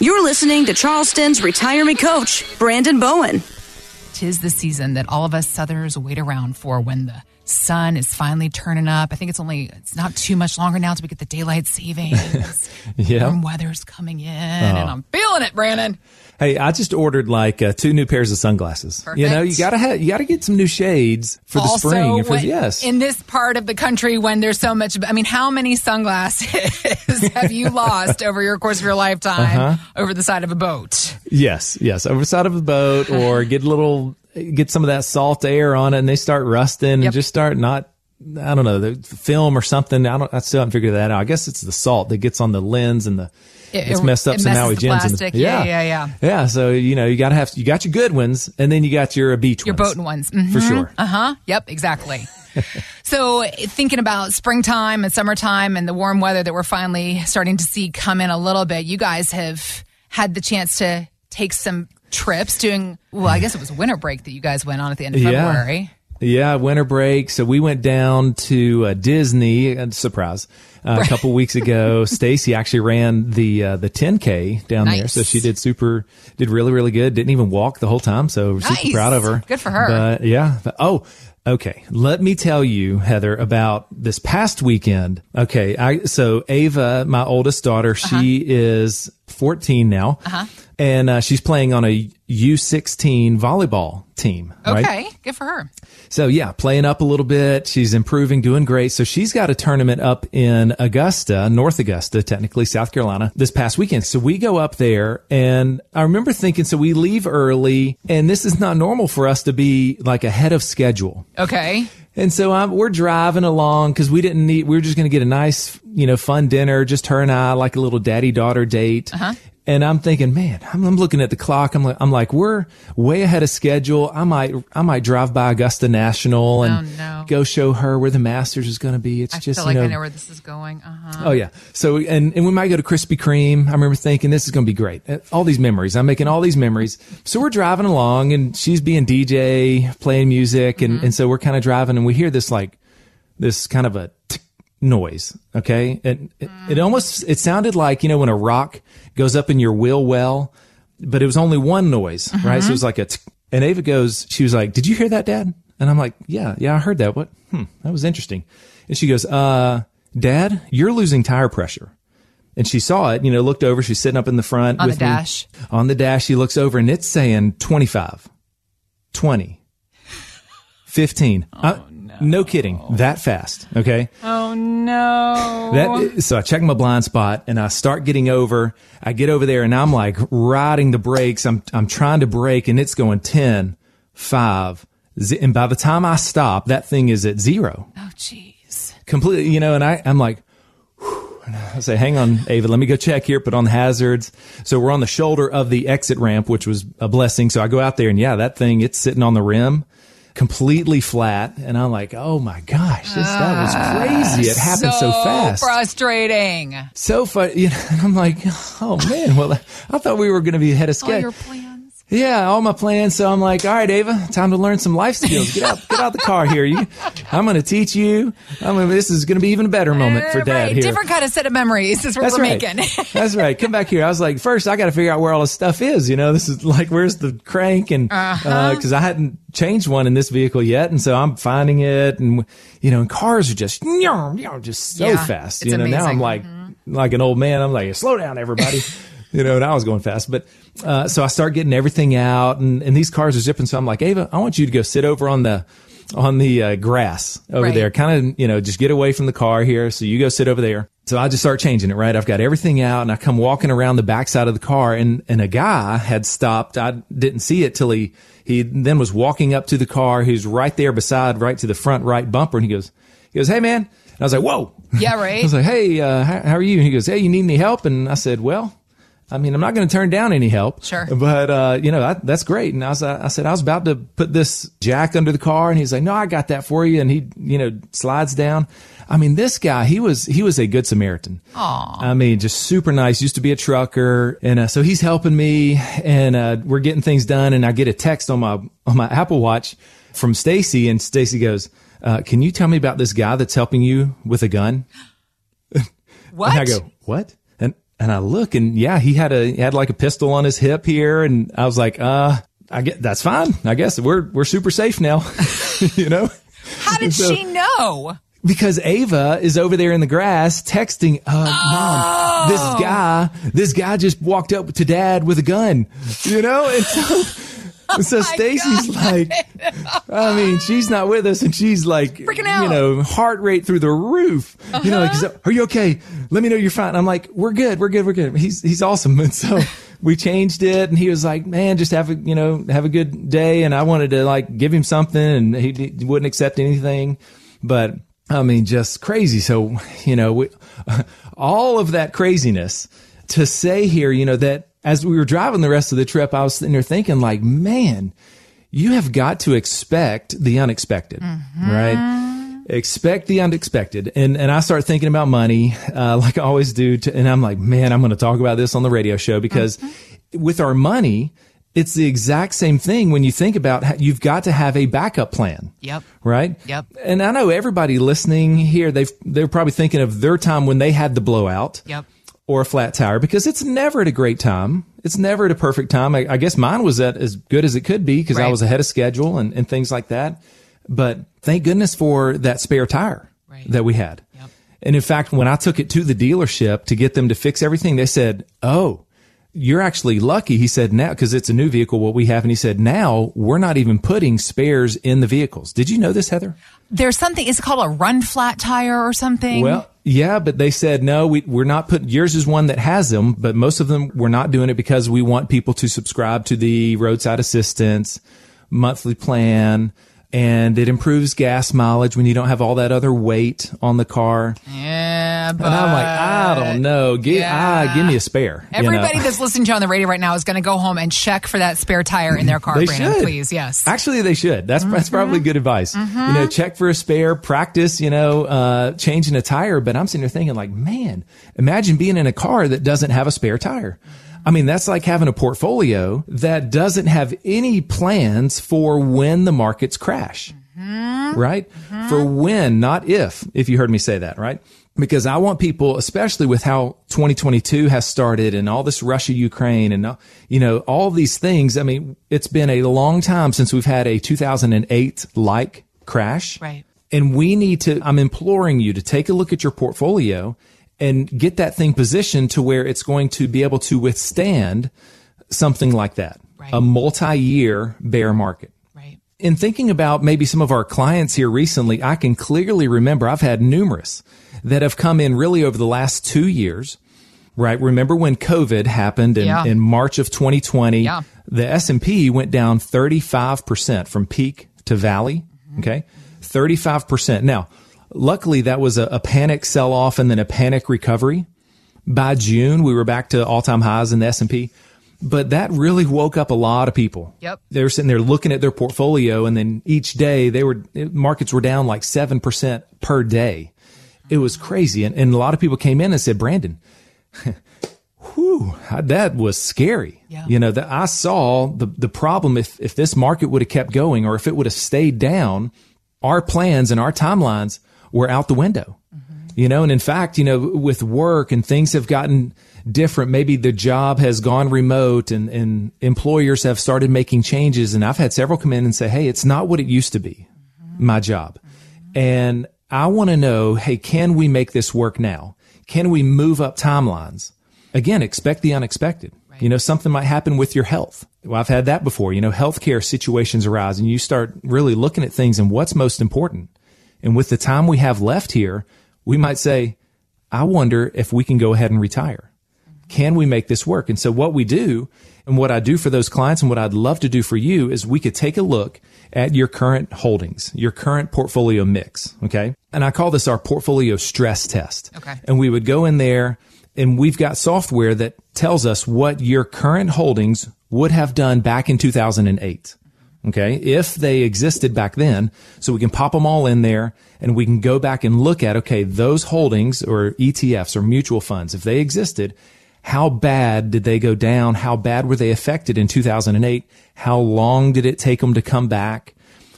You're listening to Charleston's retirement coach, Brandon Bowen. Tis the season that all of us Southerners wait around for when the sun is finally turning up. I think it's only, it's not too much longer now till we get the daylight savings. Yeah. Warm weather's coming in, and I'm feeling it, Brandon. Hey, I just ordered like uh, two new pairs of sunglasses. You know, you gotta have, you gotta get some new shades for the spring. For, when- yes. in this part of the country when there's so much, I mean, how many sunglasses have you lost over your course of your lifetime Uh-huh. over the side of a boat? Yes, yes. Over the side of a boat or get a little, get some of that salt air on it and they start rusting and just start not, I don't know, the film or something. I don't, I still haven't figured that out. I guess it's the salt that gets on the lens and the, It- it's messed up it some messes Maui the and plastic. Yeah, yeah, yeah. Yeah. So, you know, you gotta have, you got your good ones and then you got your beach Your ones. boating ones. For sure. Uh huh. Yep, exactly. so, thinking about springtime and summertime and the warm weather that we're finally starting to see come in a little bit, you guys have had the chance to take some trips doing, well, I guess it was winter break that you guys went on at the end of Yeah. February. Yeah, winter break. So we went down to uh, Disney. Uh, surprise! Uh, a couple weeks ago, Stacy actually ran the uh, the 10k down there. So she did super, did really really good. Didn't even walk the whole time. So we're super proud of her. Good for her. But yeah. But- oh. Okay, let me tell you, Heather, about this past weekend. Okay, I so Ava, my oldest daughter, Uh-huh. she is 14 now, and uh, she's playing on a U16 volleyball team. right? Okay, good for her. So yeah, playing up a little bit. She's improving, doing great. So she's got a tournament up in Augusta, North Augusta, technically South Carolina, this past weekend. So we go up there and I remember thinking, so we leave early and this is not normal for us to be like ahead of schedule. Okay. And so I'm, we're driving along because we didn't need, we were just going to get a nice, you know, fun dinner, just her and I, like a little daddy daughter date. Uh-huh. And I'm thinking, man, I'm, I'm looking at the clock. I'm like, I'm like, we're way ahead of schedule. I might, I might drive by Augusta National and Oh, no. go show her where the Masters is going to be. It's I just, feel like you know, I know where this is going. Uh huh. Oh yeah. So and and we might go to Krispy Kreme. I remember thinking this is going to be great. Uh, All these memories. I'm making all these memories. So we're driving along and she's being DJ, playing music, and and so we're kind of driving and we hear this like this kind of a tick noise. Okay, and it, it almost it sounded like you know when a rock goes up in your wheel well, but it was only one noise, right? So it was like a. And Ava goes, she was like, "Did you hear that, Dad?" And I'm like, "Yeah, yeah, I heard that. What? Hmm, that was interesting." And she goes, "Uh, Dad, you're losing tire pressure." And she saw it, you know, looked over. She's sitting up in the front On the with me. dash. On the dash, she looks over and it's saying 25, 20, 15. Uh, no. kidding. That fast. Okay. Oh no. That, so I check my blind spot and I start getting over. I get over there and I'm like riding the brakes. I'm, I'm trying to brake and it's going 10, 5, z- and by the time I stop, that thing is at zero oh jeez. completely, you know, and I, I'm like, I say, hang on, Ava, let me go check here, put on the hazards. So we're on the shoulder of the exit ramp, which was a blessing. So I go out there and yeah, that thing, it's sitting on the rim completely flat. And I'm like, oh my gosh, this, that was crazy. It happened so, fast. Frustrating. so fun. You know, and I'm like, oh man, well, I thought we were going to be ahead of schedule. Yeah, all my plans. So I'm like, all right, Ava, time to learn some life skills. Get out, get out the car here. You, I'm going to teach you. I'm gonna, this is going to be even a better moment for dad right. here. Different kind of set of memories is what That's we're right. making. That's right. Come back here. I was like, first, I got to figure out where all this stuff is. You know, this is like, where's the crank? And Uh-huh. because I hadn't changed one in this vehicle yet, and so I'm finding it. And you know, and cars are just, you know, just so Yeah, fast. You know, now I'm amazing. Mm-hmm. like, like an old man. I'm like, slow down, everybody. you know, and I was going fast, but uh, so I start getting everything out, and and these cars are zipping. So I'm like, Ava, I want you to go sit over on the on the uh, grass over Right. there. Kind of, you know, just get away from the car here. So you go sit over there. So I just start changing it, right? I've got everything out and I come walking around the backside of the car and, and a guy had stopped. I didn't see it till he, he then was walking up to the car. He was right there beside, right to the front right bumper. And he goes, he goes, Hey man. And I was like, whoa. Yeah, right. I was like, Hey, uh, how, how are you? And he goes, Hey, you need any help? And I said, well, I mean, I'm not going to turn down any help. Sure. But, uh, you know, that, that's great. And I was, I said, I was about to put this jack under the car and he's like, no, I got that for you. And he, you know, slides down. I mean, this guy, he was, he was a good Samaritan. Aw. I mean, just super nice. Used to be a trucker. And, uh, so he's helping me and, uh, we're getting things done. And I get a text on my, on my Apple watch from Stacy and Stacy goes, uh, can you tell me about this guy that's helping you with a gun? What? And I go, what? And I look and yeah, he had a, he had like a pistol on his hip here. And I was like, uh, I get, that's fine. I guess we're, we're super safe now, you know? How did so, she know? Because Ava is over there in the grass texting, uh, oh. mom, this oh. guy, this guy just walked up to dad with a gun, you know? And so, so Stacy's like, I mean, she's not with us and she's like, Freaking out. you know, heart rate through the roof. Uh-huh. You know, like, uh-huh. are you okay? Let me know you're fine. I'm like, we're good. We're good. We're good. He's, he's awesome. And so we changed it and he was like, man, just have a, you know, have a good day. And I wanted to like give him something and he, he wouldn't accept anything. But I mean, just crazy. So, you know, we, all of that craziness to say here, you know, that as we were driving the rest of the trip, I was sitting there thinking like, man, you have got to expect the unexpected, mm-hmm. right? Expect the unexpected. And, and I start thinking about money, uh, like I always do. To, and I'm like, man, I'm going to talk about this on the radio show because mm-hmm. with our money, it's the exact same thing when you think about how you've got to have a backup plan. Yep. Right? Yep. And I know everybody listening here, they've, they're probably thinking of their time when they had the blowout. Yep. Or a flat tire because it's never at a great time. It's never at a perfect time. I, I guess mine was at as good as it could be because right. I was ahead of schedule and, and things like that. But thank goodness for that spare tire right. that we had. Yep. And in fact, when I took it to the dealership to get them to fix everything, they said, Oh, you're actually lucky. He said now, cause it's a new vehicle, what we have. And he said, now we're not even putting spares in the vehicles. Did you know this, Heather? There's something, it's called a run flat tire or something. Well, yeah, but they said, no, we, we're not putting, yours is one that has them, but most of them, we're not doing it because we want people to subscribe to the roadside assistance monthly plan and it improves gas mileage when you don't have all that other weight on the car. Yeah, but and I'm like, I don't know. Give, yeah. ah, give me a spare. Everybody you know? that's listening to you on the radio right now is going to go home and check for that spare tire in their car. they Brandon, should. please. Yes, actually, they should. That's mm-hmm. that's probably good advice. Mm-hmm. You know, check for a spare. Practice. You know, uh, changing a tire. But I'm sitting there thinking, like, man, imagine being in a car that doesn't have a spare tire. I mean, that's like having a portfolio that doesn't have any plans for when the markets crash. Mm-hmm. Right? Mm-hmm. For when, not if, if you heard me say that, right? Because I want people, especially with how 2022 has started and all this Russia, Ukraine and, you know, all these things. I mean, it's been a long time since we've had a 2008 like crash. Right. And we need to, I'm imploring you to take a look at your portfolio and get that thing positioned to where it's going to be able to withstand something like that. Right. A multi-year bear market in thinking about maybe some of our clients here recently, I can clearly remember I've had numerous that have come in really over the last two years. Right. Remember when COVID happened in, yeah. in March of 2020? Yeah. The S&P went down 35% from peak to valley. Mm-hmm. Okay. 35%. Now, luckily that was a, a panic sell off and then a panic recovery. By June, we were back to all time highs in the S&P. But that really woke up a lot of people. Yep. They were sitting there looking at their portfolio and then each day they were, markets were down like 7% per day. It was crazy. And, and a lot of people came in and said, Brandon, whew, that was scary. Yeah. You know, that I saw the, the problem if, if this market would have kept going or if it would have stayed down, our plans and our timelines were out the window. Mm-hmm. You know, and in fact, you know, with work and things have gotten different. Maybe the job has gone remote and, and employers have started making changes. And I've had several come in and say, Hey, it's not what it used to be, my job. And I want to know, Hey, can we make this work now? Can we move up timelines? Again, expect the unexpected. Right. You know, something might happen with your health. Well, I've had that before. You know, healthcare situations arise and you start really looking at things and what's most important. And with the time we have left here, we might say, I wonder if we can go ahead and retire can we make this work? And so what we do and what I do for those clients and what I'd love to do for you is we could take a look at your current holdings, your current portfolio mix. Okay. And I call this our portfolio stress test. Okay. And we would go in there and we've got software that tells us what your current holdings would have done back in 2008. Okay. If they existed back then, so we can pop them all in there and we can go back and look at, okay, those holdings or ETFs or mutual funds, if they existed, how bad did they go down? How bad were they affected in 2008? How long did it take them to come back?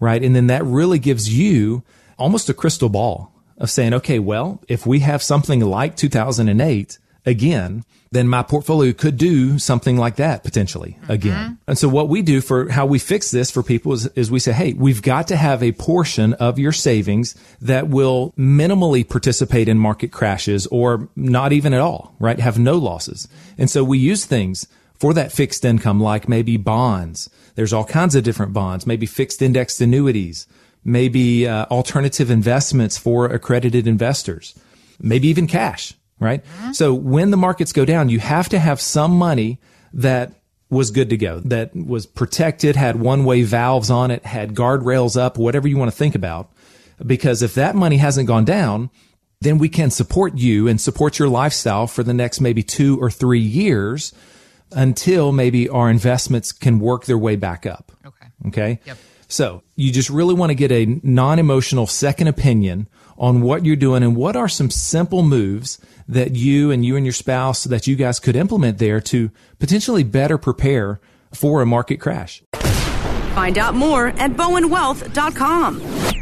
Right. And then that really gives you almost a crystal ball of saying, okay, well, if we have something like 2008 again, then my portfolio could do something like that potentially mm-hmm. again. And so what we do for how we fix this for people is, is we say, Hey, we've got to have a portion of your savings that will minimally participate in market crashes or not even at all, right? Have no losses. And so we use things for that fixed income, like maybe bonds. There's all kinds of different bonds, maybe fixed indexed annuities, maybe uh, alternative investments for accredited investors, maybe even cash right? Mm-hmm. So when the markets go down, you have to have some money that was good to go, that was protected, had one way valves on it, had guardrails up, whatever you want to think about. Because if that money hasn't gone down, then we can support you and support your lifestyle for the next maybe two or three years until maybe our investments can work their way back up. Okay. Okay. Yep. So you just really want to get a non emotional second opinion on what you're doing and what are some simple moves that you and you and your spouse that you guys could implement there to potentially better prepare for a market crash. Find out more at bowenwealth.com.